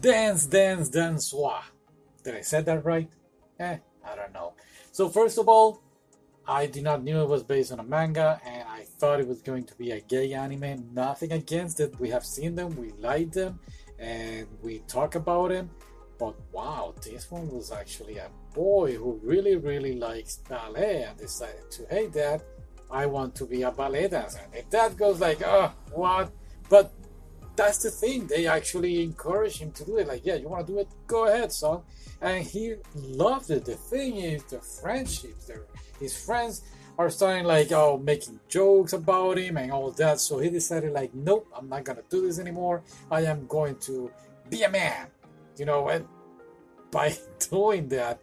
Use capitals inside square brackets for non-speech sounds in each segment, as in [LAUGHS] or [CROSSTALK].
Dance, Dance, dance, Dansois. Did I say that right? Eh, I don't know. So first of all, I did not knew it was based on a manga, and I thought it was going to be a gay anime. Nothing against it. We have seen them, we like them, and we talk about them. But wow, this one was actually a boy who really, really likes ballet and decided to, hey, dad, I want to be a ballet dancer. And dad goes like, oh, what? But that's the thing. They actually encourage him to do it. Like, yeah, you want to do it? Go ahead, son. And he loved it. The thing is, the friendships, his friends are starting like, oh, making jokes about him and all that. So he decided like, nope, I'm not gonna do this anymore. I am going to be a man. You know, and by [LAUGHS] doing that,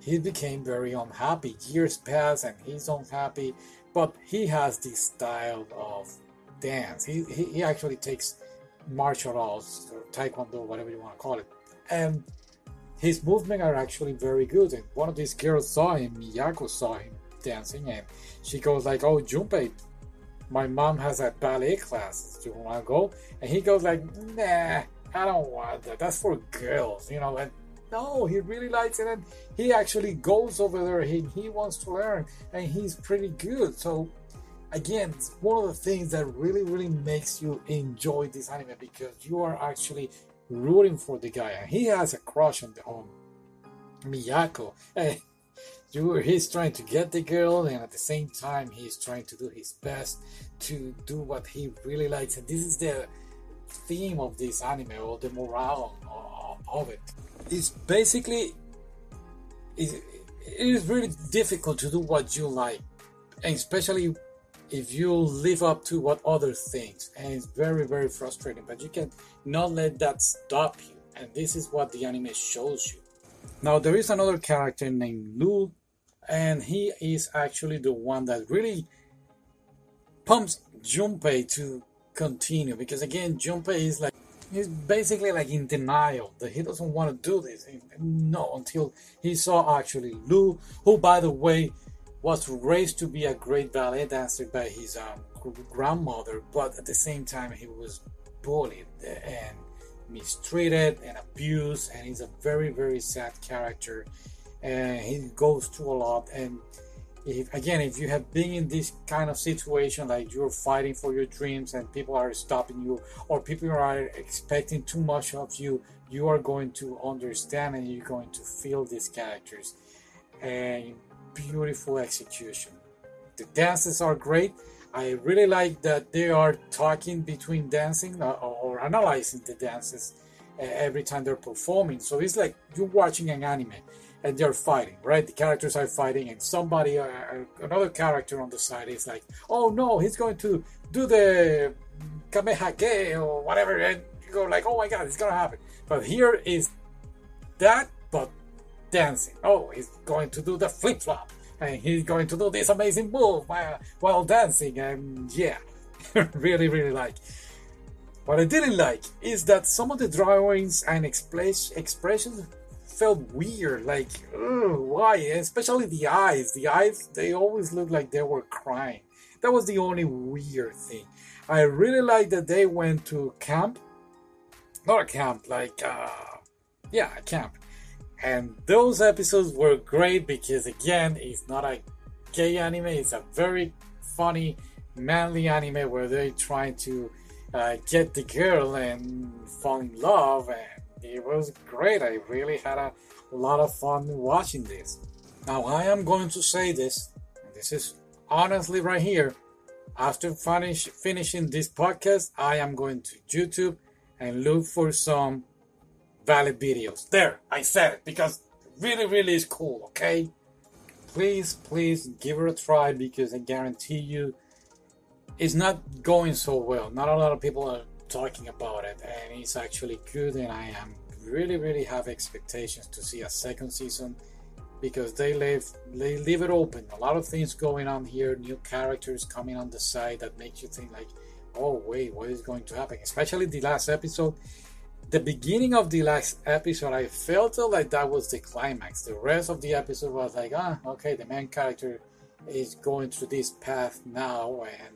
he became very unhappy. Years pass and he's unhappy, but he has this style of dance. He, he, he actually takes martial arts or taekwondo, whatever you want to call it. And his movements are actually very good. And one of these girls saw him, Miyako saw him dancing, and she goes like, "Oh, Junpei, my mom has a ballet class. Do you want to go?" And he goes like, "Nah, I don't want that. That's for girls, you know." And no, he really likes it, and he actually goes over there. He he wants to learn, and he's pretty good. So again, it's one of the things that really, really makes you enjoy this anime because you are actually rooting for the guy, and he has a crush on the on Miyako. Hey, [LAUGHS] you, he's trying to get the girl, and at the same time, he's trying to do his best to do what he really likes. And this is the theme of this anime, or the morale of it. It's basically it is really difficult to do what you like, and especially if you live up to what others think and it's very very frustrating but you can not let that stop you. And this is what the anime shows you. Now there is another character named Lu and he is actually the one that really pumps Junpei to continue because again Junpei is like he's basically like in denial that he doesn't want to do this. No until he saw actually Lu who by the way was raised to be a great ballet dancer by his um, grandmother, but at the same time he was bullied and mistreated and abused, and he's a very very sad character, and he goes through a lot. And if, again, if you have been in this kind of situation, like you're fighting for your dreams and people are stopping you, or people are expecting too much of you, you are going to understand and you're going to feel these characters. And beautiful execution. The dances are great. I really like that they are talking between dancing uh, or analyzing the dances uh, every time they're performing. So it's like you're watching an anime and they're fighting, right? The characters are fighting, and somebody, uh, another character on the side is like, oh no, he's going to do the kamehake or whatever, and you go like, oh my god, it's gonna happen. But here is that, dancing. Oh, he's going to do the flip flop, and he's going to do this amazing move while, while dancing. And yeah, [LAUGHS] really, really like. What I didn't like is that some of the drawings and express, expressions felt weird. Like, why? Especially the eyes. The eyes, they always look like they were crying. That was the only weird thing. I really like that they went to camp. Not a camp, like, uh, yeah, a camp and those episodes were great because, again, it's not a gay anime, it's a very funny, manly anime where they're trying to uh, get the girl and fall in love. And it was great. I really had a lot of fun watching this. Now, I am going to say this, this is honestly right here. After finish, finishing this podcast, I am going to YouTube and look for some ballet videos. There, I said it because really, really is cool, okay? Please, please give it a try because I guarantee you it's not going so well. Not a lot of people are talking about it, and it's actually good. And I am really, really have expectations to see a second season because they leave they leave it open. A lot of things going on here, new characters coming on the side that makes you think like, oh wait, what is going to happen? Especially the last episode the beginning of the last episode, I felt like that was the climax. The rest of the episode was like, ah, okay, the main character is going through this path now, and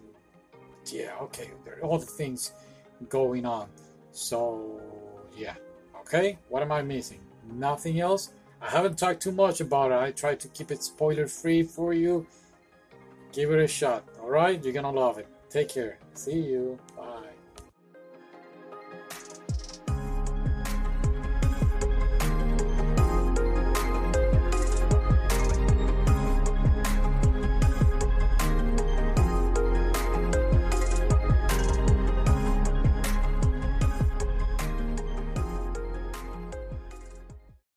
yeah, okay, there are all the things going on. So, yeah, Okay? What am I missing? Nothing else? I haven't talked too much about it. I tried to keep it spoiler free for you. Give it a shot. Alright? You're gonna love it. Take care. See you.